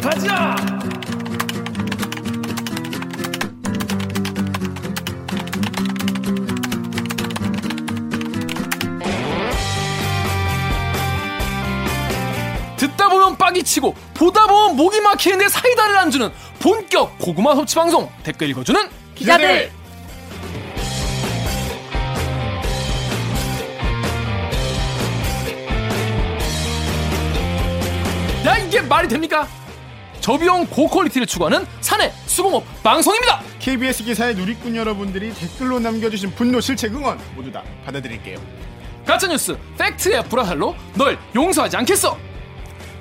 가자. 듣다 보면 빡이 치고 보다 보면 목이 막히는데 사이다를 안 주는 본격 고구마 섭취 방송 댓글 읽어주는 기자들. 야 이게 말이 됩니까? 저비용 고quality를 추구하는 사내 수공업 방송입니다. KBS 기사의 누리꾼 여러분들이 댓글로 남겨주신 분노, 실책, 응원 모두 다 받아드릴게요. 가짜뉴스 팩트의 불화살로 널 용서하지 않겠어.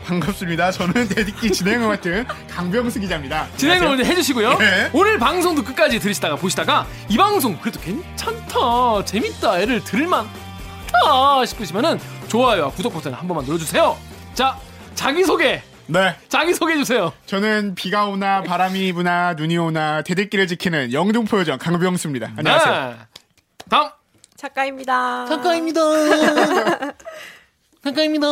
반갑습니다. 저는 대디키 진행을 맡은 강병수 기자입니다. 진행을. 오늘 해주시고요. 네. 오늘 방송도 끝까지 들으시다가 보시다가 이 방송 그래도 괜찮다, 재밌다, 애를 들을만 하다 싶으시면은 좋아요와 구독 버튼 한 번만 눌러주세요. 자, 자기 소개, 네, 자기 소개해 주세요. 저는 비가 오나 바람이 부나 눈이 오나 대들기를 지키는 영등포 요정 강병수입니다. 안녕하세요. 네. 다음 작가입니다. 작가입니다. 작가입니다.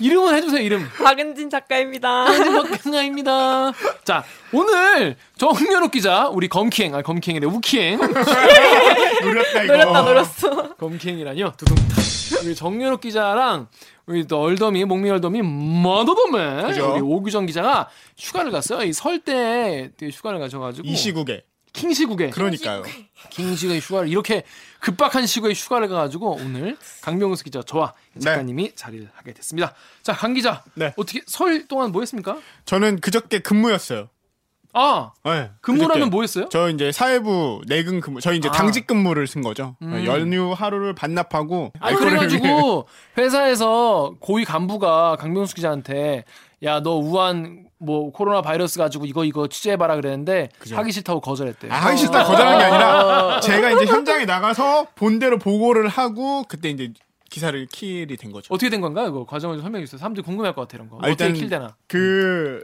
이름은 해주세요. 이름. 박은진 작가입니다. 박강아입니다. 자, 오늘 정연욱 기자, 우리 검키행, 아, 검키행이래, 우키행. 노렸다 이거. 노렸다 노렸어. 검키행이라뇨. 두둥탁. 우리 정연욱 기자랑 우리 또 얼더미, 목미 얼더미, 머더더맨. 그죠. 우리 오규정 기자가 휴가를 갔어요. 이설때 휴가를 가셔가지고. 이 시국에. 킹 시국에. 그러니까요. 킹 시국의 휴가를, 이렇게 급박한 시국에 휴가를 가가지고 오늘 강병수 기자, 저와 작가님이 자리를 하게 됐습니다. 자, 강 기자. 네. 어떻게 설 동안 뭐 했습니까? 저는 그저께 근무였어요. 아, 네, 근무라면. 뭐 했어요? 저 이제 사회부 내근 근무, 저희 이제 아. 당직 근무를 쓴 거죠. 음. 연휴 하루를 반납하고 알코올을 그래가지고 회사에서 고위 간부가 강병수 기자한테 야 너 우한 뭐 코로나 바이러스 가지고 이거 이거 취재해봐라 그랬는데 하기 싫다고 거절했대. 아, 하기 싫다 거절한 게 아니라 제가 이제 현장에 나가서 본대로 보고를 하고 그때 이제 기사를 킬이 된 거죠. 어떻게 된 건가 이거 과정을 좀 설명해 주세요. 사람들이 궁금할 것 같아 이런 거. 아, 어떻게 킬되나? 그,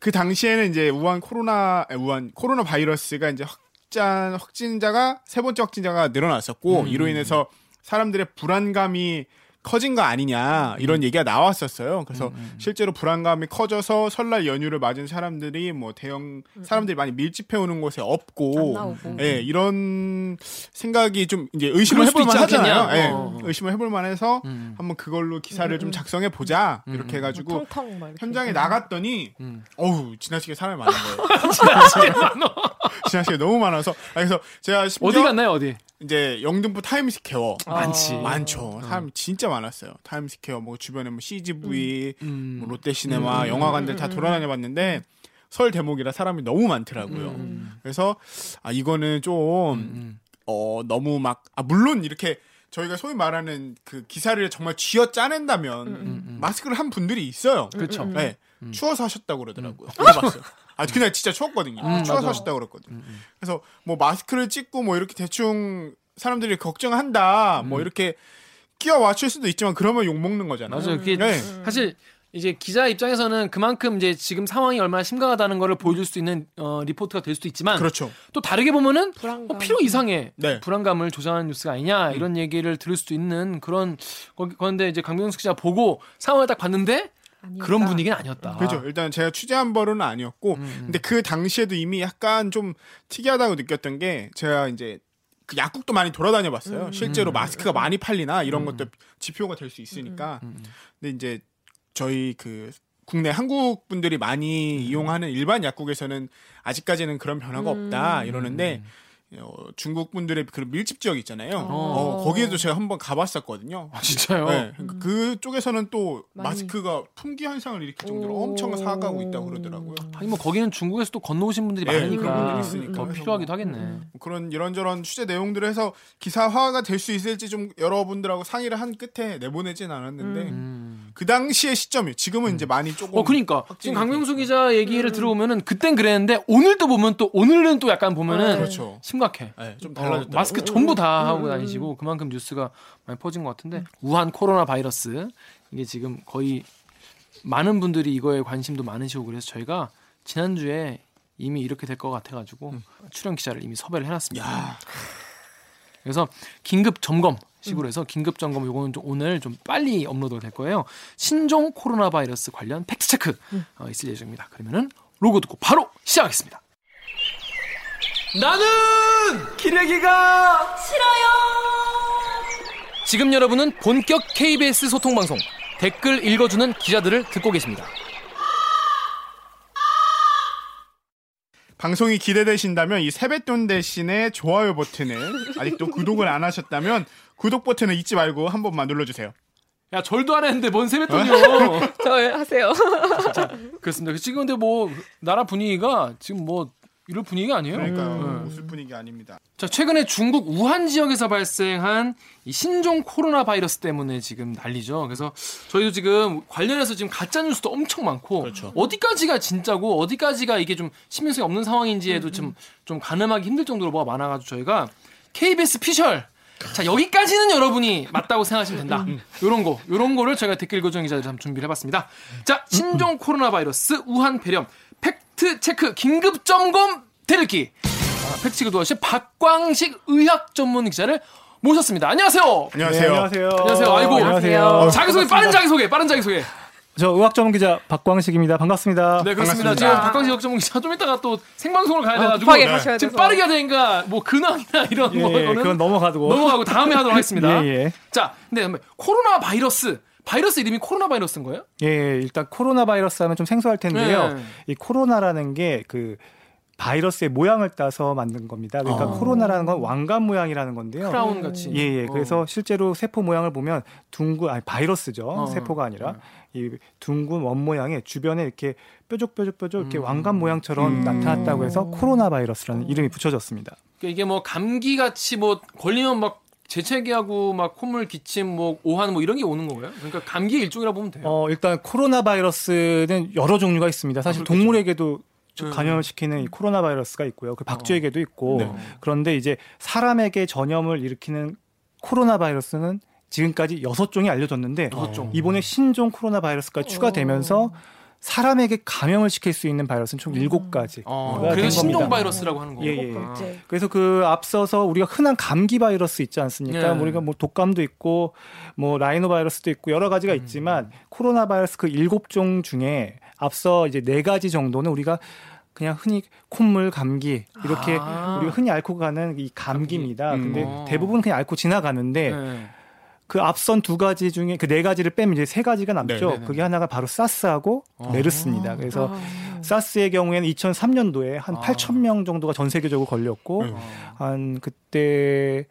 그 당시에는 이제 우한 코로나, 우한 코로나 바이러스가 이제 확진, 확진자가, 세 번째 확진자가 늘어났었고, 음. 이로 인해서 사람들의 불안감이 커진 거 아니냐, 음. 이런 얘기가 나왔었어요. 그래서 실제로 불안감이 커져서 설날 연휴를 맞은 사람들이 뭐 대형, 사람들이 많이 밀집해 오는 곳에 안 없고. 예, 이런 생각이 좀 이제 의심을 해볼 만하잖아요. 예, 어. 의심을 해볼 만해서 음. 한번 그걸로 기사를 좀 작성해 보자 이렇게 해가지고 텅텅 막 이렇게. 현장에 나갔더니 음. 어우 지나치게 사람이 많은 거예요. 지나치게 너무 많아서 아, 그래서 제가 어디 갔나요 어디? 이제 영등포 타임스퀘어 많지. 많죠. 사람 진짜 많았어요. 타임스퀘어 뭐 주변에 뭐 CGV, 음. 뭐 롯데시네마, 영화관들 다 돌아다녀봤는데 설 대목이라 사람이 너무 많더라고요. 그래서 아 이거는 좀 음. 어, 너무 막, 아, 물론 이렇게 저희가 소위 말하는 그 기사를 정말 쥐어 짜낸다면 마스크를 한 분들이 있어요. 그렇죠. 네. 추워서 하셨다고 그러더라고요. 들어봤어요. 아, 그날 진짜 추웠거든요. 음, 추워서 맞아. 하셨다고 그랬거든 요. 그래서 뭐 마스크를 찍고 뭐 이렇게 대충 사람들이 걱정한다, 뭐 이렇게 끼워 맞출 수도 있지만 그러면 욕 먹는 거잖아요. 맞아요. 그게 네. 사실 이제 기자 입장에서는 그만큼 이제 지금 상황이 얼마나 심각하다는 거를 보여줄 수 있는 어, 리포트가 될 수도 있지만 그렇죠. 또 다르게 보면은 불안감. 어, 필요 이상의 네. 불안감을 조장하는 뉴스가 아니냐 이런 얘기를 들을 수도 있는 그런 거기- 그런데 이제 강병수 기자 보고 상황을 딱 봤는데 아니었다. 그런 분위기는 아니었다. 그죠. 일단 제가 취재한 벌은 아니었고, 음, 근데 그 당시에도 이미 약간 좀 특이하다고 느꼈던 게, 제가 이제 그 약국도 많이 돌아다녀 봤어요. 음. 실제로 마스크가 많이 팔리나 이런 것도 지표가 될 수 있으니까. 음, 근데 이제 저희 그 국내 한국 분들이 많이 음. 이용하는 일반 약국에서는 아직까지는 그런 변화가 음. 없다 이러는데 어, 중국 분들의 그 밀집 지역 있잖아요. 어. 어, 거기에도 제가 한번 가봤었거든요. 아, 진짜요? 네, 그러니까 그쪽에서는 또 많이. 마스크가 품귀 현상을 일으킬 정도로 오. 엄청 사가고 있다고 그러더라고요. 하긴 뭐 거기는 중국에서 또 건너오신 분들이 네, 많으니까 그런 분들이 있으니까. 더 필요하기도 뭐. 하겠네. 뭐 그런 이런저런 취재 내용들을 해서 기사화가 될 수 있을지 좀 여러분들하고 상의를 한 끝에 내보내진 않았는데 음. 그 당시의 시점이 지금은 이제 많이 조금 어, 그러니까 지금 강명수. 기자 얘기를 들어보면은 그땐 그랬는데 오늘 또 보면 또 오늘은 또 약간 보면은 그렇죠. 심각해. 네, 좀 어, 달라졌다. 마스크 전부 다 하고 다니시고 그만큼 뉴스가 많이 퍼진 것 같은데 우한 코로나 바이러스 이게 지금 거의 많은 분들이 이거에 관심도 많으시고 그래서 저희가 지난주에 이미 이렇게 될 것 같아가지고 출연 기자를 이미 섭외를 해놨습니다. 야, 그래서 긴급 점검 식으로 해서 긴급 점검 요거는 좀 오늘 좀 빨리 업로드가 될 거예요. 신종 코로나 바이러스 관련 팩트 체크 어, 있을 예정입니다. 그러면은 로고 듣고 바로 시작하겠습니다. 나는 기레기가 싫어요. 지금 여러분은 본격 KBS 소통 방송 댓글 읽어주는 기자들을 듣고 계십니다. 방송이 기대되신다면 이 세뱃돈 대신에 좋아요 버튼을 아직도 구독을 안 하셨다면 구독 버튼을 잊지 말고 한 번만 눌러주세요. 야 절도 안 했는데 뭔 세뱃돈이요? 저 하세요. 그렇습니다. 지금 근데 뭐 나라 분위기가 지금 뭐 이럴 분위기가 아니에요. 그러니까요. 음. 웃을 분위기 아닙니다. 자, 최근에 중국 우한 지역에서 발생한 이 신종 코로나 바이러스 때문에 지금 난리죠. 그래서 저희도 지금 관련해서 지금 가짜 뉴스도 엄청 많고 어디까지가 진짜고 어디까지가 이게 좀 신빙성이 없는 상황인지에도 좀, 좀 가늠하기 힘들 정도로 뭐가 많아가지고 저희가 KBS 피셜 자 여기까지는 여러분이 맞다고 생각하시면 된다. 요런 거, 요런 거를 저희가 댓글 읽어주는 기자들 한번 준비를 해봤습니다. 자, 신종 코로나 바이러스 우한 폐렴 팩트 체크 긴급 점검 댓읽기 아, 팩트체크 도와주신 박광식 의학 전문 기자를 모셨습니다. 안녕하세요. 안녕하세요. 네, 안녕하세요. 안녕하세요. 아이고. 안녕하세요. 자기소개 빠른 자기소개 빠른 자기소개. 저 의학 전문 기자 박광식입니다. 반갑습니다. 네 그렇습니다. 반갑습니다. 지금 박광식 의학 전문 기자 좀 이따가 또 생방송을 가야 돼 가지고 급하게 가셔야 지금 돼서. 빠르게 해야 되니까 뭐 근황이나 이런 예, 뭐 예, 거는 그건 넘어가고. 넘어가고 다음에 하도록 하겠습니다. 예, 예. 자, 근데 코로나 바이러스 바이러스 이름이 코로나 바이러스인 거예요? 예, 예, 일단 코로나 바이러스 하면 좀 생소할 텐데요. 네. 이 코로나라는 게그 바이러스의 모양을 따서 만든 겁니다. 그러니까 어. 코로나라는 건 왕관 모양이라는 건데요. 크라운 같이. 예, 예. 어. 그래서 실제로 세포 모양을 보면 둥근 아니 바이러스죠. 어. 세포가 아니라 이 둥근 원 모양에 주변에 이렇게 뾰족뾰족뾰족 이렇게 음. 왕관 모양처럼 음. 나타났다고 해서 코로나 바이러스라는 이름이 붙여졌습니다. 그러니까 이게 뭐 감기 같이 뭐 걸리면 막 재채기하고 막 콧물 기침 뭐 오한 뭐 이런 게 오는 거예요? 그러니까 감기 의 일종이라 보면 돼요. 어, 일단 코로나 바이러스는 여러 종류가 있습니다. 사실 아. 동물에게도 좀 네. 감염을 시키는 이 코로나 바이러스가 있고요. 그 박쥐에게도 있고. 네. 그런데 이제 사람에게 전염을 일으키는 코로나 바이러스는 지금까지 여섯 종이 알려졌는데 여섯 종. 이번에 신종 코로나 바이러스가 추가되면서 사람에게 감염을 시킬 수 있는 바이러스는 총 일곱 가지. 어, 가 그래서 된 신종. 바이러스라고 하는 거예요. 예, 예. 아. 네. 그래서 그 앞서서 우리가 흔한 감기 바이러스 있지 않습니까? 네. 우리가 뭐 독감도 있고 뭐 라이노 바이러스도 있고 여러 가지가 있지만 코로나 바이러스 그 일곱 종 중에 앞서 이제 네 가지 정도는 우리가 그냥 흔히 콧물 감기 이렇게 아. 우리가 흔히 앓고 가는 이 감기입니다. 감기. 근데 음. 대부분 그냥 앓고 지나가는데 네. 그 앞선 두 가지 중에 그 네 가지를 빼면 이제 세 가지가 남죠. 네, 네, 그게 하나가 바로 사스하고 어. 메르스입니다. 그래서 아. 사스의 경우에는 2003년도에 한 아. 8천 명 정도가 전 세계적으로 걸렸고 음. 한 그때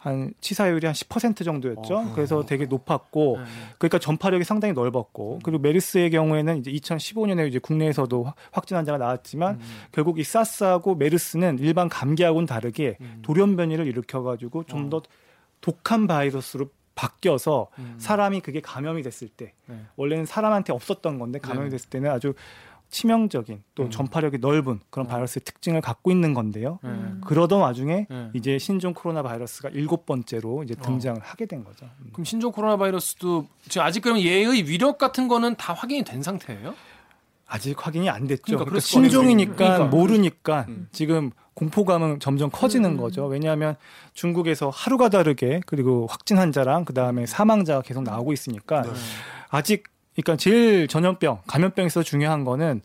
한 치사율이 한 10% 정도였죠. 어. 그래서 되게 높았고 네. 그러니까 전파력이 상당히 넓었고 그리고 메르스의 경우에는 이제 2015년에 이제 국내에서도 확- 확진 환자가 나왔지만 음. 결국 이 사스하고 메르스는 일반 감기하고는 다르게 음. 돌연 변이를 일으켜가지고 좀더 독한 바이러스로 바뀌어서 음. 사람이 그게 감염이 됐을 때 네. 원래는 사람한테 없었던 건데 감염이 네. 됐을 때는 아주 치명적인 또 음. 전파력이 넓은 그런 음. 바이러스의 특징을 갖고 있는 건데요. 네. 그러던 와중에 네. 이제 신종 코로나 바이러스가 일곱 번째로 이제 어. 등장을 하게 된 거죠. 음. 그럼 신종 코로나 바이러스도 지금 아직 그러면 얘의 위력 같은 거는 다 확인이 된 상태예요? 아직 확인이 안 됐죠. 그러니까 그러니까. 신종이니까 그러니까. 모르니까 음. 지금 공포감은 점점 커지는 음. 거죠. 왜냐하면 중국에서 하루가 다르게 그리고 확진 환자랑 그 다음에 사망자가 계속 나오고 있으니까 네. 아직 그러니까 제일 전염병 감염병에서 중요한 거는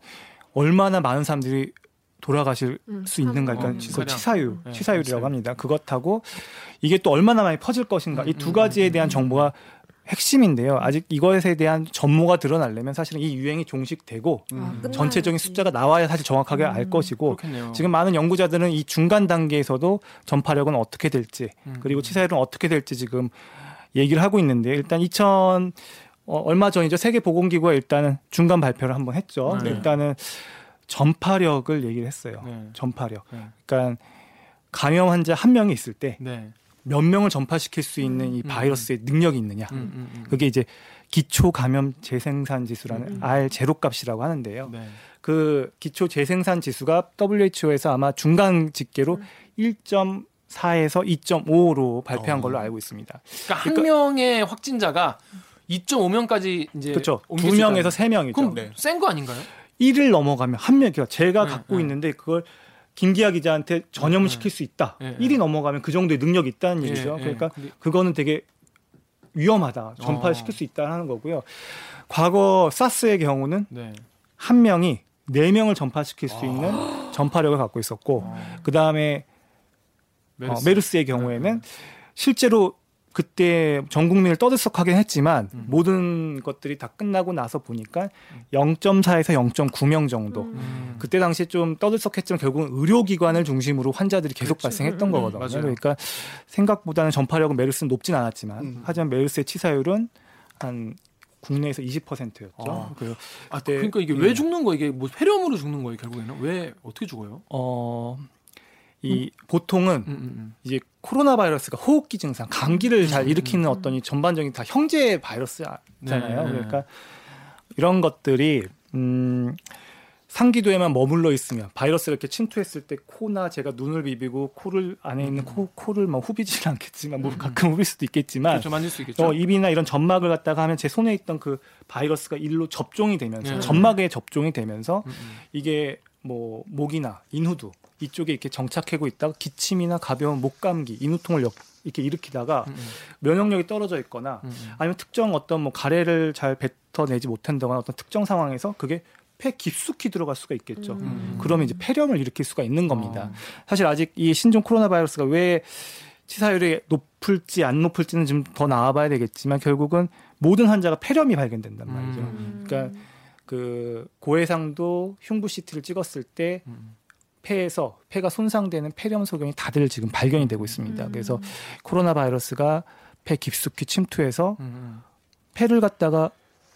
얼마나 많은 사람들이 돌아가실 음, 수 있는가 그러니까 어, 그 치사량. 치사율 네, 치사율이라고 치사율. 합니다. 그것하고 이게 또 얼마나 많이 퍼질 것인가 이 음, 두 음, 가지에 음, 대한 음. 정보가 핵심인데요. 아직 이것에 대한 전모가 드러나려면 사실은 이 유행이 종식되고 아, 음. 전체적인 숫자가 나와야 사실 정확하게 알 음, 것이고 그렇겠네요. 지금 많은 연구자들은 이 중간 단계에서도 전파력은 어떻게 될지 음. 그리고 치사율은 어떻게 될지 지금 얘기를 하고 있는데 일단 2000 어, 얼마 전이죠 세계 보건기구가 일단은 중간 발표를 한번 했죠. 네. 일단은 전파력을 얘기를 했어요. 네. 전파력. 네. 그러니까 감염 환자 한 명이 있을 때 몇 네. 명을 전파시킬 수 있는 이 바이러스의 능력이 있느냐. 음, 음, 음. 그게 이제 기초 감염 재생산 지수라는 음. R 제로 값이라고 하는데요. 네. 그 기초 재생산 지수가 WHO에서 아마 중간 집계로 1.4에서 2.5로 발표한 어. 걸로 알고 있습니다. 그러니까 한 그러니까- 명의 확진자가 2.5명까지 이제 그렇죠. 두수 명에서 세 명이죠. 그럼 네. 센거 아닌가요? 1을 넘어가면 한 명, 그러니까 제가 네, 갖고 네. 있는데 그걸 김기아 기자한테 전염을 시킬 수 있다. 예, 예. 1이 넘어가면 그 정도의 능력이 있다는 예, 얘기죠. 예. 그러니까 그거는 되게 위험하다. 전파를 어. 시킬 수 있다는 거고요. 과거 사스의 경우는 네. 한 명이 네 명을 전파시킬 수 아. 있는 전파력을 갖고 있었고 그 다음에 메르스. 어, 메르스의 경우에는 실제로 그때 전 국민을 떠들썩하긴 했지만 음. 모든 것들이 다 끝나고 나서 보니까 0.4에서 0.9명 정도. 음. 그때 당시에 좀 떠들썩했지만 결국은 의료기관을 중심으로 환자들이 계속 그렇죠. 발생했던 음, 음, 거거든요. 맞아요. 그러니까 생각보다는 전파력은 메르스는 높진 않았지만 음. 하지만 메르스의 치사율은 한 국내에서 20%였죠. 아. 그 아, 그때- 그러니까 이게 예. 왜 죽는 거예요? 이게 뭐 폐렴으로 죽는 거예요, 결국에는? 왜 어떻게 죽어요? 어, 이 보통은 음, 음, 이제 코로나 바이러스가 호흡기 증상, 감기를 잘 일으키는 어떤 이 전반적인 다 형제 바이러스잖아요. 네. 그러니까 이런 것들이 음 상기도에만 머물러 있으면 바이러스가 이렇게 침투했을 때 코나 제가 눈을 비비고 코를 안에 있는 코, 코를 뭐 후비지는 않겠지만 뭐 가끔 후빌 수도 있겠지만 그렇죠. 만질 수 있겠죠. 어, 입이나 이런 점막을 갖다가 하면 제 손에 있던 그 바이러스가 일로 접종이 되면서 네. 점막에 접종이 되면서 음, 음. 이게 뭐 목이나 인후두 이쪽에 이렇게 정착하고 있다가 기침이나 가벼운 목 감기, 인후통을 역- 이렇게 일으키다가 음, 음. 면역력이 떨어져 있거나 음, 음. 아니면 특정 어떤 뭐 가래를 잘 뱉어내지 못한다거나 어떤 특정 상황에서 그게 폐 깊숙이 들어갈 수가 있겠죠. 음. 그러면 이제 폐렴을 일으킬 수가 있는 겁니다. 어. 사실 아직 이 신종 코로나 바이러스가 왜 치사율이 높을지 안 높을지는 좀 더 나와봐야 되겠지만 결국은 모든 환자가 폐렴이 발견된단 말이죠. 음. 그러니까 그 고해상도 흉부 CT를 찍었을 때 음. 폐에서 폐가 손상되는 폐렴 소견이 다들 지금 발견이 되고 있습니다. 음. 그래서 코로나 바이러스가 폐 깊숙이 침투해서 음, 음. 폐를 갖다가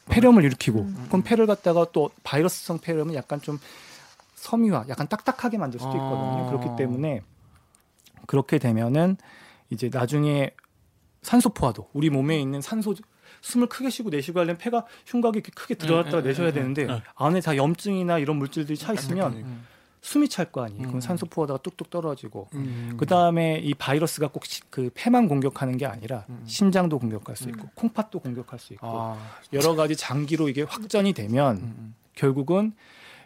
폐렴을 일으키고 음. 그럼 폐를 갖다가 또 바이러스성 폐렴은 약간 좀 섬유화, 약간 딱딱하게 만들 수도 있거든요. 아. 그렇기 때문에 그렇게 되면은 이제 나중에 산소 포화도 우리 몸에 있는 산소 숨을 크게 쉬고 내쉬고 하려면 폐가 흉곽이 이렇게 크게 들어갔다가 네, 내셔야 네, 되는데 네. 안에 다 염증이나 이런 물질들이 차 있으면 음. 숨이 찰 거 아니에요. 음. 그럼 산소 포화도가 뚝뚝 떨어지고 음. 그 다음에 이 바이러스가 꼭 그 폐만 공격하는 게 아니라 음. 심장도 공격할 수 있고 콩팥도 공격할 수 있고 아. 여러 가지 장기로 이게 확전이 되면 음, 음. 결국은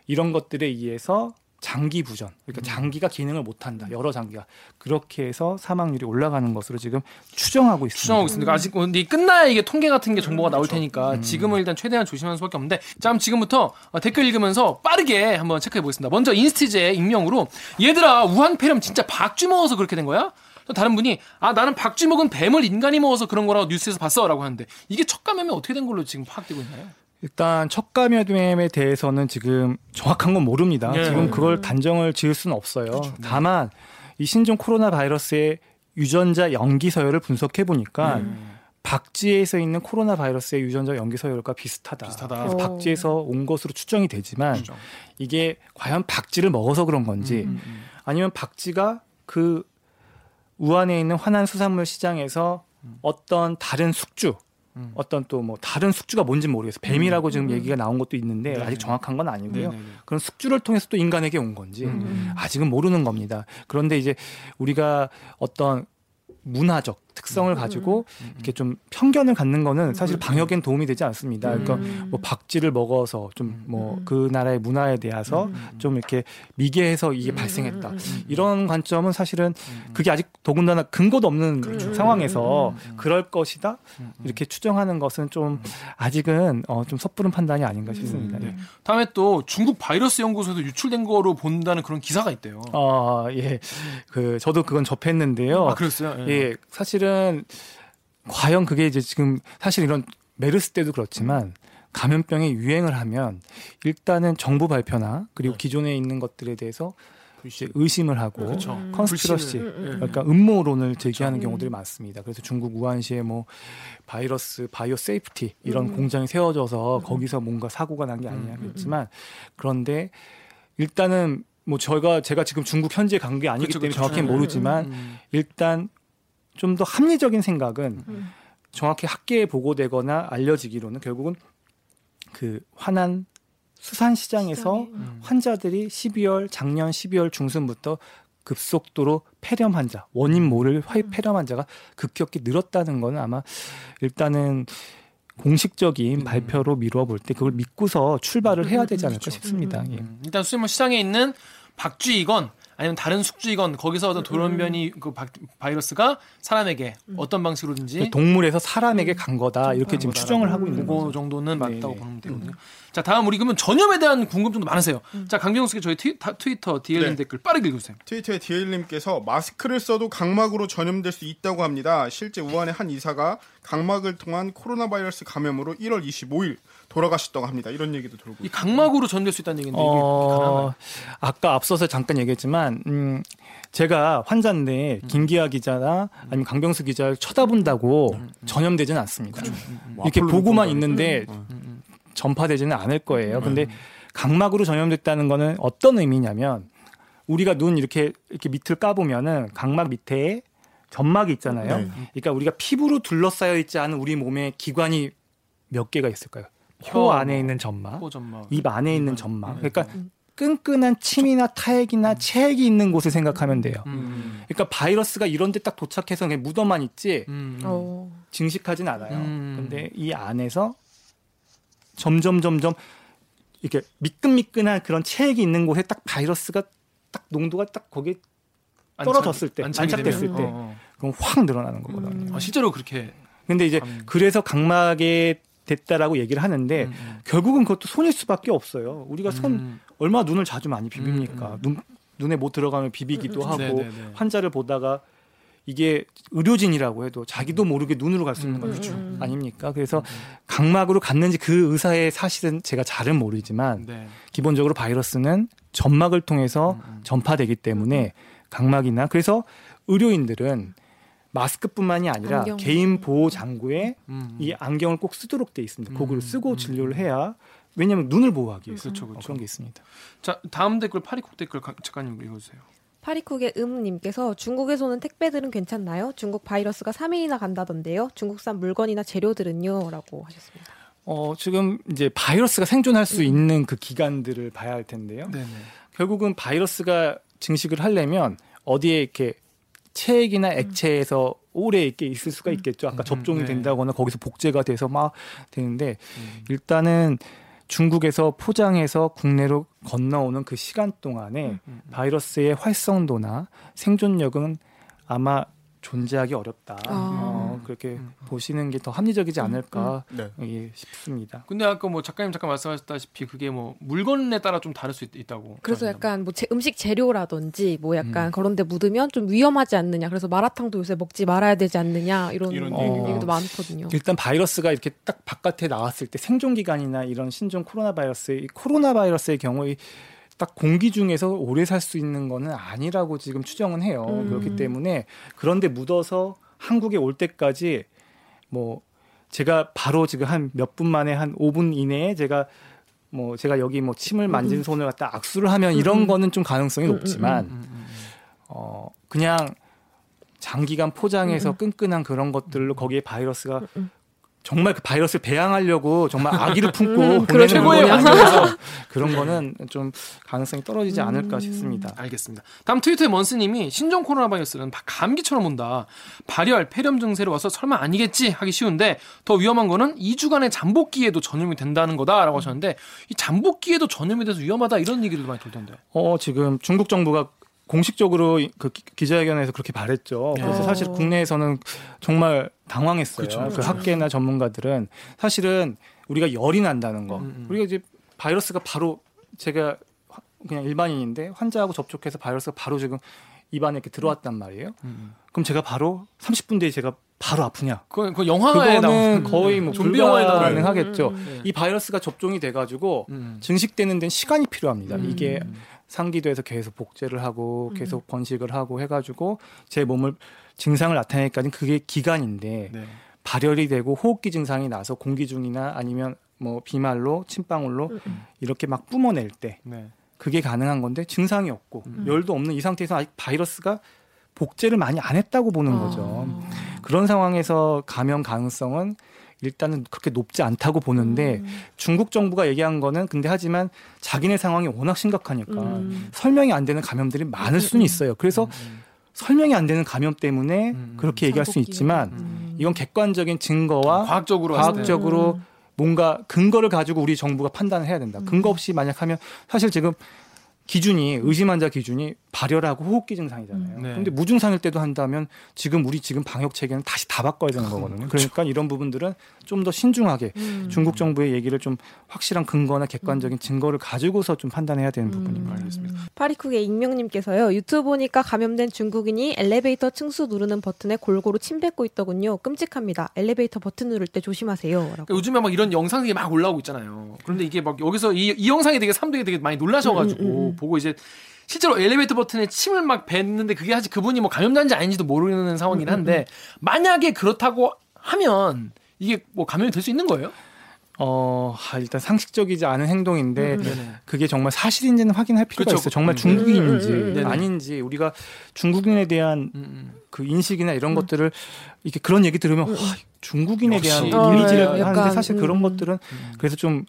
이런 것들에 의해서 장기 부전, 음. 그러니까 장기가 기능을 못한다. 여러 장기가 그렇게 해서 사망률이 올라가는 것으로 지금 추정하고 있습니다. 추정하고 있습니다. 아직 근데 끝나야 이게 통계 같은 게 정보가 나올 그렇죠. 테니까 음. 지금은 일단 최대한 조심하는 수밖에 없는데 자 그럼 지금부터 어, 댓글 읽으면서 빠르게 한번 체크해 보겠습니다. 먼저 인스티제 익명으로 얘들아 우한 폐렴 진짜 박쥐 먹어서 그렇게 된 거야? 또 다른 분이 아 나는 박쥐 먹은 뱀을 인간이 먹어서 그런 거라고 뉴스에서 봤어라고 하는데 이게 첫 감염이 어떻게 된 걸로 지금 파악되고 있나요? 일단 첫 감염에 대해서는 지금 정확한 건 모릅니다. 네. 지금 그걸 단정을 지을 수는 없어요. 그렇죠. 다만 이 신종 코로나 바이러스의 유전자 연기 서열을 분석해 보니까 음. 박쥐에서 있는 코로나 바이러스의 유전자 연기 서열과 비슷하다. 비슷하다. 그래서 오. 박쥐에서 온 것으로 추정이 되지만 그렇죠. 이게 과연 박쥐를 먹어서 그런 건지 음, 음. 아니면 박쥐가 그 우한에 있는 화난 수산물 시장에서 어떤 다른 숙주 음. 어떤 또 뭐 다른 숙주가 뭔지 모르겠어요. 뱀이라고 지금 음. 얘기가 나온 것도 있는데 네. 아직 정확한 건 아니고요. 네네네. 그런 숙주를 통해서 또 인간에게 온 건지 음. 아직은 모르는 겁니다. 그런데 이제 우리가 어떤 문화적 특성을 가지고 음. 이렇게 좀 편견을 갖는 거는 사실 방역엔 도움이 되지 않습니다. 그러니까 음. 뭐 박쥐를 먹어서 좀뭐 음. 그 나라의 문화에 대해서 음. 좀 이렇게 미개해서 이게 음. 발생했다. 음. 이런 관점은 사실은 음. 그게 아직 더군다나 근거도 없는 그렇죠. 상황에서 음, 음. 그럴 것이다 음, 음. 이렇게 추정하는 것은 좀 아직은 어, 좀 섣부른 판단이 아닌가 싶습니다. 네. 다음에 또 중국 바이러스 연구소에서 유출된 거로 본다는 그런 기사가 있대요. 어, 예, 그 저도 그건 접했는데요. 아 그랬어요? 예, 사실은 과연 그게 이제 지금 사실 이런 메르스 때도 그렇지만 감염병이 유행을 하면 일단은 정부 발표나 그리고 네. 기존에 있는 것들에 대해서 이제 의심을 하고 그렇죠. 음. conspiracy 음, 음. 그러니까 음모론을 제기하는 그렇죠. 경우들이 많습니다. 그래서 중국 우한시에 뭐 바이러스 bio safety 이런 음. 공장이 세워져서 거기서 뭔가 사고가 난게 음, 아니냐겠지만 그런데 일단은 뭐 저희가 제가 지금 중국 현지에 간 게 아니기 그쵸, 때문에. 정확히 음, 모르지만 음. 일단 좀 더 합리적인 생각은 음. 정확히 학계에 보고되거나 알려지기로는 결국은 그 화난 수산 시장에서 시장에. 음. 환자들이 12월 작년 12월 중순부터 급속도로 폐렴 환자 원인 모를 화- 음. 폐렴 환자가 급격히 늘었다는 거는 아마 일단은 공식적인 음. 발표로 미루어 볼 때 그걸 믿고서 출발을 해야 되지 않을까 그렇죠. 싶습니다. 예. 음, 일단 수산물 시장에 있는 박쥐이건 아니면 다른 숙주이건 거기서 어떤 돌연변이 그 바, 바이러스가 사람에게 어떤 방식으로든지 동물에서 사람에게 간 거다 이렇게 지금 추정을 하고 있는 그거 거죠. 정도는 네, 맞다고 네. 보면 되거든요. 자 다음 우리 그러면 전염에 대한 궁금증도 많으세요. 자 강병수 씨 저희 트, 트위터 DL님 네. 댓글 빠르게 읽어주세요. 트위터에 디에일님께서 마스크를 써도 각막으로 전염될 수 있다고 합니다. 실제 우한의 한 이사가 각막을 통한 코로나 바이러스 감염으로 1월 25일 돌아가셨다고 합니다. 이런 얘기도 돌고 이. 각막으로 전될 수 있다는 얘기인데 이게 어? 아까 앞서서 잠깐 얘기했지만, 음, 제가 환자인데 김기아 기자나 아니면 강병수 기자를 쳐다본다고 전염되지는 않습니다. 이렇게 보고만. 있는데 전파되지는 않을 거예요. 근데 각막으로 전염됐다는 거는 어떤 의미냐면 우리가 눈 이렇게 이렇게 밑을 까보면은 각막 밑에 점막이 있잖아요. 네. 그러니까 우리가 피부로 둘러싸여 있지 않은 우리 몸의 기관이 몇 개가 있을까요? 코 혀, 안에 있는 점막, 호점막. 입 안에 있는 점막. 네. 그러니까 끈끈한 침이나 타액이나 체액이 있는 곳을 생각하면 돼요. 음. 그러니까 바이러스가 이런 데 딱 도착해서 그냥 묻어만 있지 음. 어. 증식하진 않아요. 음. 근데 이 안에서 점점 점점 이렇게 미끈미끈한 그런 체액이 있는 곳에 딱 바이러스가 딱 농도가 딱 거기에 떨어졌을 때, 안착이 안착됐을 되면, 때. 어, 어. 그럼 확 늘어나는 거거든요. 음. 아, 실제로 그렇게 근데 이제 음. 그래서 각막에 됐다라고 얘기를 하는데 음, 음. 결국은 그것도 손일 수밖에 없어요. 우리가 손 음. 얼마나 눈을 자주 많이 비빕니까? 음, 눈 눈에 못 들어가면 비비기도 하고 네, 네, 네. 환자를 보다가 이게 의료진이라고 해도 자기도 모르게 눈으로 갈 수 있는 거 음, 그렇죠. 음. 아닙니까? 그래서 각막으로 갔는지 그 의사의 사실은 제가 잘은 모르지만 네. 기본적으로 바이러스는 점막을 통해서 음, 음. 전파되기 때문에 각막이나 그래서 의료인들은 마스크뿐만이 아니라 안경. 개인 보호 장구에 음. 이 안경을 꼭 쓰도록 돼 있습니다. 음, 그거를 쓰고 음. 진료를 해야 왜냐하면 눈을 보호하기 위해서 그렇죠, 어, 그렇죠. 그런 게 있습니다. 자 다음 댓글 파리콕 댓글 가- 작가님 읽어주세요. 파리쿡의 음님께서 중국에서는 택배들은 괜찮나요? 중국 바이러스가 3일이나 간다던데요. 중국산 물건이나 재료들은요? 라고 하셨습니다. 어, 지금 이제 바이러스가 생존할 수 있는 그 기간들을 봐야 할 텐데요. 네네. 결국은 바이러스가 증식을 하려면 어디에 이렇게 체액이나 액체에서 오래 있게 있을 수가 있겠죠. 아까 음, 접종이 네. 된다거나 거기서 복제가 돼서 막 되는데 음. 일단은 중국에서 포장해서 국내로 건너오는 그 시간 동안에 음. 바이러스의 활성도나 생존력은 아마 존재하기 어렵다. 아. 어, 그렇게 음. 보시는 게 더 합리적이지 않을까 네. 예, 싶습니다. 근데 아까 뭐 작가님 잠깐 말씀하셨다시피 그게 뭐 물건에 따라 좀 다를 수 있, 다고 그래서 약간 뭐 제- 음식 재료라든지 뭐 약간 음. 그런 데 묻으면 좀 위험하지 않느냐. 그래서 마라탕도 요새 먹지 말아야 되지 않느냐. 이런, 이런 얘기가. 얘기도 많거든요. 일단 바이러스가 이렇게 딱 바깥에 나왔을 때 생존 기간이나 이런 신종 코로나 바이러스, 이 코로나 바이러스의 경우에 딱 공기 중에서 오래 살 수 있는 거는 아니라고 지금 추정은 해요. 음. 그렇기 때문에 그런데 묻어서 한국에 올 때까지 뭐 제가 바로 지금 한 몇 분 만에 한 5분 이내에 제가 뭐 제가 여기 뭐 침을 만진 손을 갖다 악수를 하면 이런 음. 거는 좀 가능성이 음, 높지만 음, 음, 음. 어 그냥 장기간 포장해서 음, 음. 끈끈한 그런 것들로 거기에 바이러스가 음, 음. 정말 그 바이러스를 배양하려고 정말 아기를 품고 음. 최고의. 아니라서 그런 거는 좀 가능성이 떨어지지 않을까 음. 싶습니다. 알겠습니다. 다음 트위터에 먼스님이 신종 코로나 바이러스는 바- 감기처럼 온다. 발열, 폐렴 증세로 와서 설마 아니겠지 하기 쉬운데 더 위험한 거는 2주간의 잠복기에도 전염이 된다는 거다라고 하셨는데 이 잠복기에도 전염이 돼서 위험하다 이런 얘기도 많이 돌던데. 어 지금 중국 정부가 공식적으로 그 기- 기자회견에서 그렇게 말했죠. 그래서 어. 사실 국내에서는 정말 당황했어요. 그쵸, 그 그쵸. 학계나 전문가들은 사실은 우리가 열이 난다는 거, 음, 음. 우리가 이제 바이러스가 바로 제가 화- 그냥 일반인인데 환자하고 접촉해서 바이러스가 바로 지금 입안에 이렇게 들어왔단 말이에요. 음. 그럼 제가 바로 30분 뒤에 제가 바로 아프냐? 그, 그 영화에 나오는 거의 뭐 좀비 영화에 나오는 불가능하겠죠. 음, 이 바이러스가 접종이 돼가지고 음. 증식되는 데는 시간이 필요합니다. 음. 이게 상기도에서 계속 복제를 하고 계속 번식을 하고 해가지고 제 몸을 증상을 나타내기까지는 그게 기간인데 네. 발열이 되고 호흡기 증상이 나서 공기 중이나 아니면 뭐 비말로 침방울로 음, 음. 이렇게 막 뿜어낼 때 네. 그게 가능한 건데 증상이 없고 음. 열도 없는 이 상태에서 아직 바이러스가 복제를 많이 안 했다고 보는 아. 거죠. 그런 상황에서 감염 가능성은 일단은 그렇게 높지 않다고 보는데 음. 중국 정부가 얘기한 거는 근데 하지만 자기네 상황이 워낙 심각하니까 음. 설명이 안 되는 감염들이 많을 수는 있어요. 그래서 음. 설명이 안 되는 감염 때문에 음. 그렇게 얘기할 수 잠복기. 있지만 음. 이건 객관적인 증거와 과학적으로. 과학적으로 음. 뭔가 근거를 가지고 우리 정부가 판단을 해야 된다. 음. 근거 없이 만약 하면 사실 지금 기준이 의심 환자 기준이 발열하고 호흡기 증상이잖아요. 음. 네. 근데 무증상일 때도 한다면 지금 우리 지금 방역 체계는 다시 다 바꿔야 되는 거거든요. 그러니까 이런 부분들은 좀 더 신중하게 음. 중국 정부의 얘기를 좀 확실한 근거나 객관적인 증거를 가지고서 좀 판단해야 되는 부분입니다. 알겠습니다. 파리쿡의 익명님께서요. 유튜브 보니까 감염된 중국인이 엘리베이터 층수 누르는 버튼에 골고루 침 뱉고 있더군요. 끔찍합니다. 엘리베이터 버튼 누를 때 조심하세요. 그러니까 요즘에 막 이런 영상이 막 올라오고 있잖아요. 그런데 이게 막 여기서 이, 이 영상이 되게 사람들이 되게 많이 놀라셔가지고 음, 음, 음. 보고 이제 실제로 엘리베이터 버튼에 침을 막 뱉는데 그게 사실 그분이 뭐 감염자인지 아닌지도 모르는 상황이긴 한데 만약에 그렇다고 하면 이게 뭐 감염이 될 수 있는 거예요? 어, 아, 일단 상식적이지 않은 행동인데 음, 음. 그게 정말 사실인지는 확인할 필요가 그렇죠. 있어요. 정말 음. 중국인인지 음, 음, 음, 네네. 아닌지 우리가 중국인에 대한 음, 음. 그 인식이나 이런 것들을 이렇게 그런 얘기 들으면 와, 중국인에 역시. 대한 어, 이미지를 네, 하는데 사실 음. 그런 것들은 그래서 좀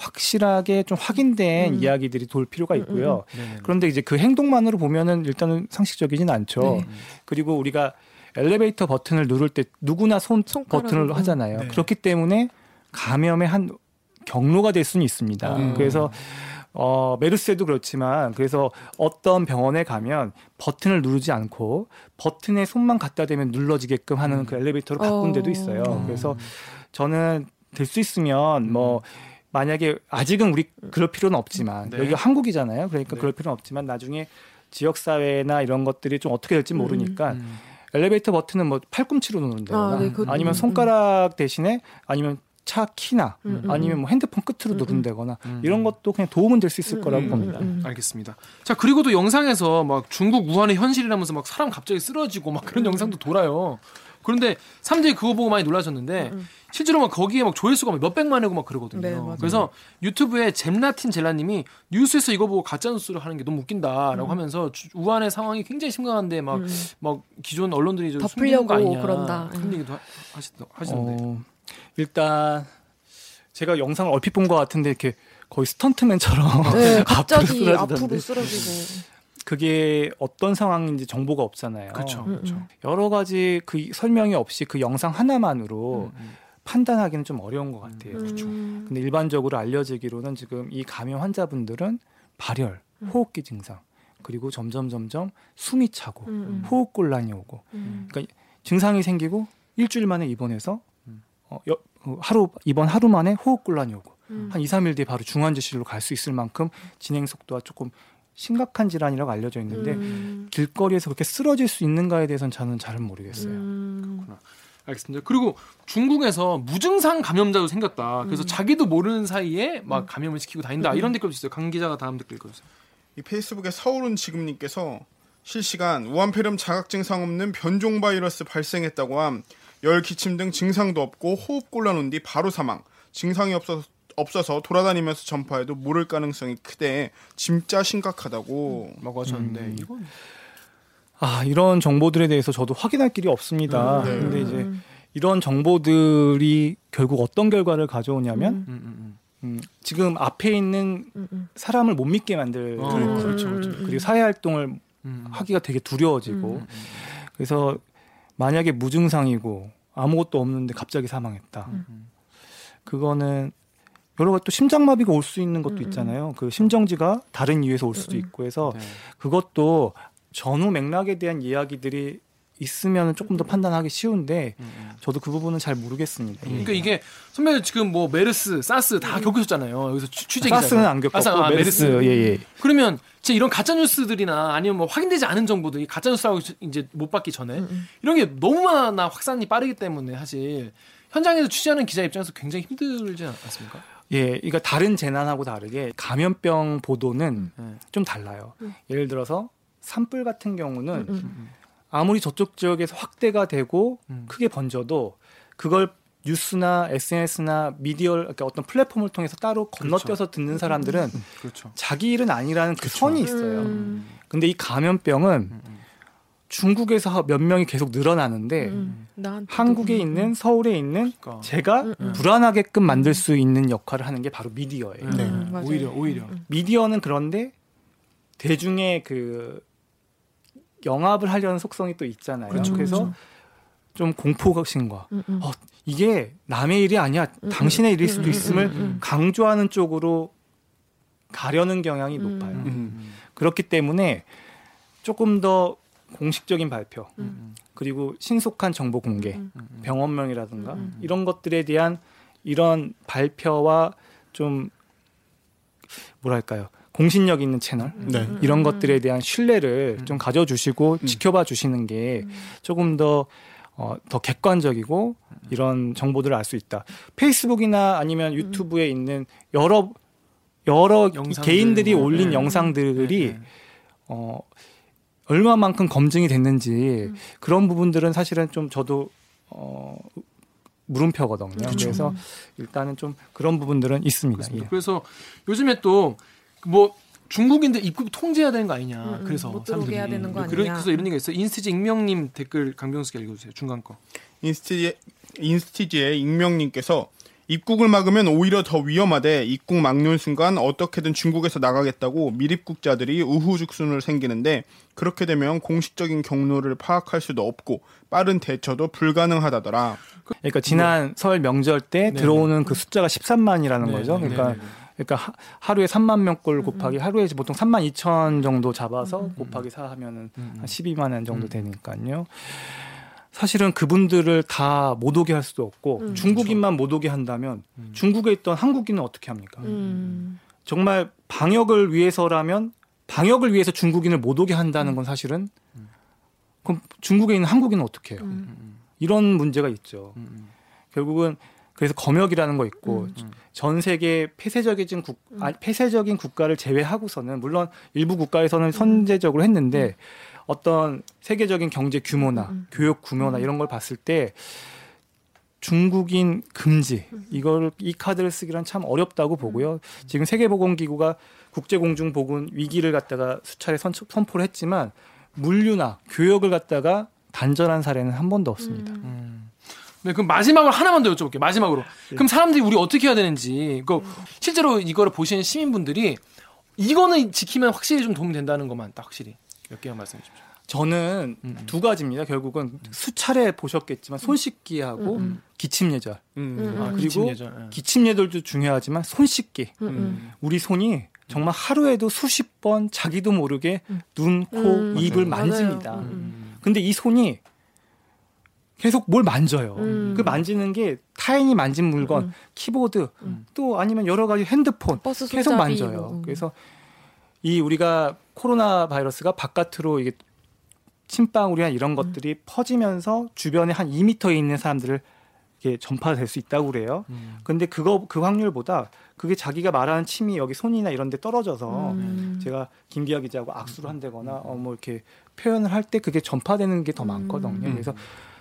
확실하게 좀 확인된 음. 이야기들이 돌 필요가 있고요. 네네. 그런데 이제 그 행동만으로 보면은 일단은 상식적이진 않죠. 네. 그리고 우리가 엘리베이터 버튼을 누를 때 누구나 손. 버튼을 하잖아요. 네. 그렇기 때문에 감염의 한 경로가 될 수는 있습니다. 음. 그래서 어, 메르스에도 그렇지만 그래서 어떤 병원에 가면 버튼을 누르지 않고 버튼에 손만 갖다 대면 눌러지게끔 하는 그 엘리베이터로 바꾼 어. 데도 있어요. 음. 그래서 저는 될 수 있으면 뭐 만약에 아직은 우리 그럴 필요는 없지만 네. 여기가 한국이잖아요. 그러니까 네. 그럴 필요는 없지만 나중에 지역 사회나 이런 것들이 좀 어떻게 될지 모르니까 음. 엘리베이터 버튼은 뭐 팔꿈치로 누른다거나 아, 네, 그것도- 아니면 음, 손가락 대신에 아니면 차 키나 음, 음, 아니면 뭐 핸드폰 끝으로 음, 누른다거나 음. 이런 것도 그냥 도움은 될 수 있을 음, 거라고 음, 봅니다. 음, 음. 알겠습니다. 자 그리고 또 영상에서 막 중국 우한의 현실이라면서 막 사람 갑자기 쓰러지고 막 그런 영상도 돌아요. 그런데 사람들이 그거 보고 많이 놀라셨는데 음. 실제로 막 거기에 막 조회수가 막 몇백만 이고 막 그러거든요. 네. 그래서 유튜브에 잼라틴 젤라님이 뉴스에서 이거 보고 가짜 뉴스를 하는 게 너무 웃긴다라고 음. 하면서 주- 우한의 상황이 굉장히 심각한데 막막 음. 기존 언론들이 좀 숨기는 거 아니냐 그런다. 그런 음. 얘기도 하- 하시던데. 어, 일단 제가 영상을 얼핏 본 것 같은데 이렇게 거의 스턴트맨처럼 네, 갑자기. 앞으로 쓰러지고. 그게 어떤 상황인지 정보가 없잖아요. 그렇죠. 음, 그렇죠. 음. 여러 가지 그 설명이 없이 그 영상 하나만으로 음, 음. 판단하기는 좀 어려운 것 같아요. 음. 근데 일반적으로 알려지기로는 지금 이 감염 환자분들은 발열, 호흡기 증상, 그리고 점점 점점 숨이 차고 음, 음. 호흡 곤란이 오고 음. 증상이 생기고 일주일 만에 입원해서 음. 어, 여- 어, 하루 입원 하루 만에 호흡 곤란이 오고 음. 한 2, 3일 뒤에 바로 중환자실로 갈 수 있을 만큼 진행 속도가 조금 심각한 질환이라고 알려져 있는데 음. 길거리에서 그렇게 쓰러질 수 있는가에 대해서는 저는 잘은 모르겠어요. 음. 알겠습니다. 그리고 중국에서 무증상 감염자도 생겼다. 그래서 자기도 모르는 사이에 막 감염을 시키고 다닌다. 이런 댓글도 있어요. 강 기자가 다음 댓글 읽어주세요. 이 페이스북에 서울은 지금님께서 실시간 우한폐렴 자각 증상 없는 변종 바이러스 발생했다고 함. 열 기침 등 증상도 없고 호흡 곤란 온 뒤 바로 사망. 증상이 없어서 없어서 돌아다니면서 전파해도 모를 가능성이 크대. 진짜 심각하다고. 막 하셨는데 음. 이건 아 이런 정보들에 대해서 저도 확인할 길이 없습니다. 음, 네. 근데 이제 음. 이런 정보들이 결국 어떤 결과를 가져오냐면 음. 음, 음, 음, 지금 앞에 있는 음, 음. 사람을 못 믿게 만들 어, 거예요. 그렇죠, 그렇죠. 그리고 사회 활동을 음, 음. 하기가 되게 두려워지고 음, 음, 그래서 만약에 무증상이고 아무것도 없는데 갑자기 사망했다. 음. 그거는 여러 가지 또 심장마비가 올 수 있는 것도 음, 음. 있잖아요. 그 심정지가 다른 이유에서 올 수도 음, 음. 있고 해서 네. 그것도 전후 맥락에 대한 이야기들이 있으면 조금 더 판단하기 쉬운데. 저도 그 부분은 잘 모르겠습니다. 그러니까 이게 선배 지금 뭐 메르스, 사스 다 겪으셨잖아요. 여기서 취- 취재. 사스는 안 겪었고 아, 메르스, 메르스. 예 예. 그러면 제 이런 가짜 뉴스들이나 아니면 뭐 확인되지 않은 정보들이 가짜 뉴스라고 이제 못 받기 전에. 이런 게 너무나 확산이 빠르기 때문에 사실 현장에서 취재하는 기자 입장에서 굉장히 힘들지 않습니까? 예, 그러니까 다른 재난하고 다르게 감염병 보도는 네. 좀 달라요. 음. 예를 들어서 산불 같은 경우는 음, 음. 아무리 저쪽 지역에서 확대가 되고 음. 크게 번져도 그걸 뉴스나 SNS나 미디어 그러니까 어떤 플랫폼을 통해서 따로 건너뛰어서 듣는 사람들은 그렇죠. 자기 일은 아니라는 그 선이 있어요. 음. 근데 이 감염병은 음, 음. 중국에서 몇 명이 계속 늘어나는데 음. 한국에 음. 있는 서울에 있는 그러니까. 제가 음, 음. 불안하게끔 만들 수 있는 역할을 하는 게 바로 미디어예요. 네. 음, 맞아요. 오히려 오히려. 음, 미디어는 그런데 대중의 그 영합을 하려는 속성이 또 있잖아요. 그렇죠, 그래서 그렇죠. 좀 공포심과 음, 음. 어, 이게 남의 일이 아니야 음, 당신의 일일 음, 수도 음, 있음을 음, 음. 강조하는 쪽으로 가려는 경향이 음. 높아요. 음. 그렇기 때문에 조금 더 공식적인 발표 음. 그리고 신속한 정보 공개, 음. 병원명이라든가 음. 이런 것들에 대한 이런 발표와 좀 뭐랄까요 공신력 있는 채널 네. 이런 음. 것들에 대한 신뢰를 음. 좀 가져주시고 음. 지켜봐 주시는 게 음. 조금 더 어, 더 객관적이고 이런 정보들을 알 수 있다. 페이스북이나 아니면 유튜브에 있는 여러 여러 영상들 개인들이 뭐, 올린 네. 영상들이 네. 어 얼마만큼 검증이 됐는지 음. 그런 부분들은 사실은 좀 저도 어 물음표거든요. 그쵸. 그래서 음. 일단은 좀 그런 부분들은 있습니다. 예. 그래서 요즘에 또 뭐 중국인들 입국 통제해야 되는 거 아니냐. 음, 음, 그래서 못 들어오게 해야 되는 거 아니냐. 그래서 이런 얘기가 있어. 요 인스티지 익명님 댓글 강병수가 읽어주세요. 중간 거. 인스티지, 인스티지의 익명님께서 입국을 막으면 오히려 더 위험하대 입국 막는 순간 어떻게든 중국에서 나가겠다고 미입국자들이 우후죽순을 생기는데 그렇게 되면 공식적인 경로를 파악할 수도 없고 빠른 대처도 불가능하다더라. 그러니까 지난 설 명절 때 네네. 들어오는 그 숫자가 13만이라는 네, 거죠. 네, 그러니까 네, 네. 그러니까 하, 하루에 3만 명꼴 음, 곱하기 하루에 보통 3만 2천 정도 잡아서 음, 곱하기 4 하면은 음, 한 12만 원 정도 음. 되니까요. 사실은 그분들을 다 못 오게 할 수도 없고 음. 중국인만 못 오게 한다면 음. 중국에 있던 한국인은 어떻게 합니까? 음. 정말 방역을 위해서라면 방역을 위해서 중국인을 못 오게 한다는 건 사실은 그럼 중국에 있는 한국인은 어떻게 해요? 음. 음, 이런 문제가 있죠. 음, 음, 결국은 그래서 검역이라는 거 있고 음. 음. 전 세계 폐쇄적인 국 음. 아니, 폐쇄적인 국가를 제외하고서는 물론 일부 국가에서는 선제적으로 했는데 어떤 세계적인 경제 규모나 음. 교육 규모나 음. 이런 걸 봤을 때 중국인 금지 음. 이걸 이 카드를 쓰기란 참 어렵다고 보고요. 지금 세계보건기구가 국제공중보건 위기를 갖다가 수차례 선, 선포를 했지만 물류나 교역을 갖다가 단절한 사례는 한 번도 없습니다. 음. 음. 네, 그럼 마지막으로 하나만 더 여쭤볼게요. 마지막으로. 그럼 사람들이 우리 어떻게 해야 되는지. 그 실제로 이거를 보시는 시민분들이 이거는 지키면 확실히 좀 도움이 된다는 것만 딱 확실히 몇 개만 말씀해 주십시오. 저는 음, 음. 두 가지입니다. 결국은 수차례 보셨겠지만 손 씻기하고 음, 음. 기침 예절. 음. 음. 아, 그리고 기침 예절. 예. 기침 예절도 중요하지만 손 씻기. 음. 음. 우리 손이 정말 하루에도 수십 번 자기도 모르게 음. 눈, 코, 음, 입을 맞아요. 만집니다. 음. 근데 이 손이 계속 뭘 만져요. 음. 그 만지는 게 타인이 만진 물건, 음. 키보드, 음. 또 아니면 여러 가지 핸드폰 버스 계속 손잡이 만져요. 뭐. 그래서 이 우리가 코로나 바이러스가 바깥으로 이게 침방울이나 이런 것들이 퍼지면서 주변에 한 2미터에 있는 사람들을 이게 전파될 수 있다고 그래요. 음. 근데 그거 그 확률보다 그게 자기가 말하는 침이 여기 손이나 이런 데 떨어져서 음. 제가 김기아 기자하고 악수를 한다거나 어 뭐 이렇게 표현을 할 때 그게 전파되는 게더 음. 많거든요. 음. 그래서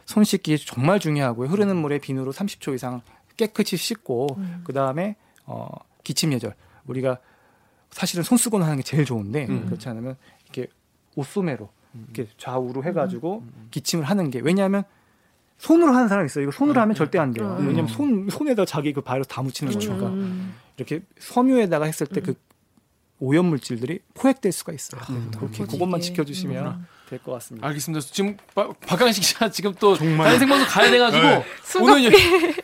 손 씻기 정말 중요하고요. 흐르는 물에 비누로 30초 이상 깨끗이 씻고 음. 그 다음에 어 기침 예절 우리가 사실은 손 쓰고는 하는 게 제일 좋은데 음. 그렇지 않으면 이렇게 옷소매로 이렇게 좌우로 음. 해가지고 기침을 하는 게 왜냐하면 손으로 하는 사람이 있어요. 이거 손으로 하면 절대 안 돼요. 음. 왜냐하면 손 손에다 자기 그 바이러스 다 묻히는 거니까 음. 이렇게 섬유에다가 했을 때 그 오염 물질들이 포획될 수가 있어요. 음. 그렇게 퍼지게. 그것만 지켜주시면 음. 될것 같습니다. 알겠습니다. 지금 박- 박강식 씨가 지금 또 정말. 다른 생방송 가야 돼가지고 네. 오늘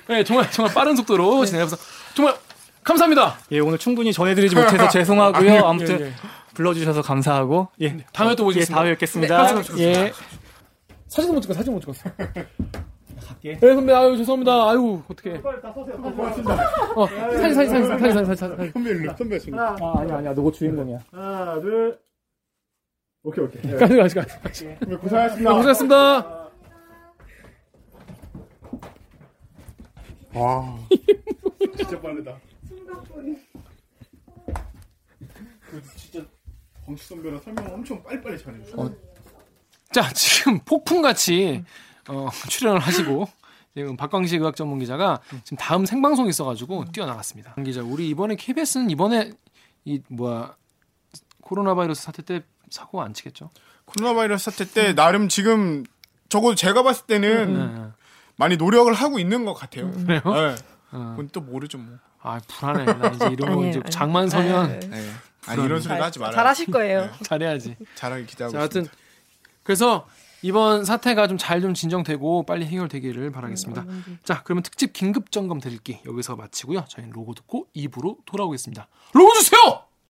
네, 정말 정말 빠른 속도로 진행해서 정말 감사합니다. 예, 오늘 충분히 전해드리지 못해서 죄송하고요. 아무튼 예, 예. 불러주셔서 감사하고 예, 다음에 또 예, 모시겠습니다. 다음에 뵙겠습니다. 네, 예. 사진 못 찍어, 사진 못 찍었어. 갈게. 네, 선배, 아유, 죄송합니다. 아유, 어떡해. 어, 사진, 사진, 사진, 사진, 사진, 사진, 사진. 선배 일로 선배 지금. 아, 아니야, 아니야. 너가 주인공이야. 하나 둘. 오케이 오케이. 가지, 가지, 가지. 가지. 고생하셨습니다. 고생하셨습니다. 와. 진짜 빠르다. 그 진짜 광수 선배랑 설명 엄청 빨리빨리 잘해주셔. 어. 자, 지금 폭풍같이, 어, 출연을 하시고, 지금 박광식 의학 전문 기자가 지금 다음 생방송이 있어가지고 뛰어나갔습니다. 박 기자, 우리 이번에 KBS는 이번에 이, 뭐야, 코로나 바이러스 사태 때 사고 안 치겠죠? 코로나 바이러스 사태 때 나름 지금 적어도 제가 봤을 때는 네. 많이 노력을 하고 있는 것 같아요. 그래요? 네. 어. 그건 또 모르죠 뭐. 아, 불안해. 나 이제 이런 거 아니에요, 이제 아니에요. 장만 서면 네. 네. 아니 이런 소리도 하지 말아요. 잘하실 거예요. 잘해야지. 잘하게 기대하고 자, 하여튼 있습니다. 그래서 이번 사태가 좀 잘좀 진정되고 빨리 해결되기를 바라겠습니다. 자, 그러면 특집 긴급 점검 드릴기 여기서 마치고요. 저희는 로고 듣고 2부로 돌아오겠습니다. 로고 주세요.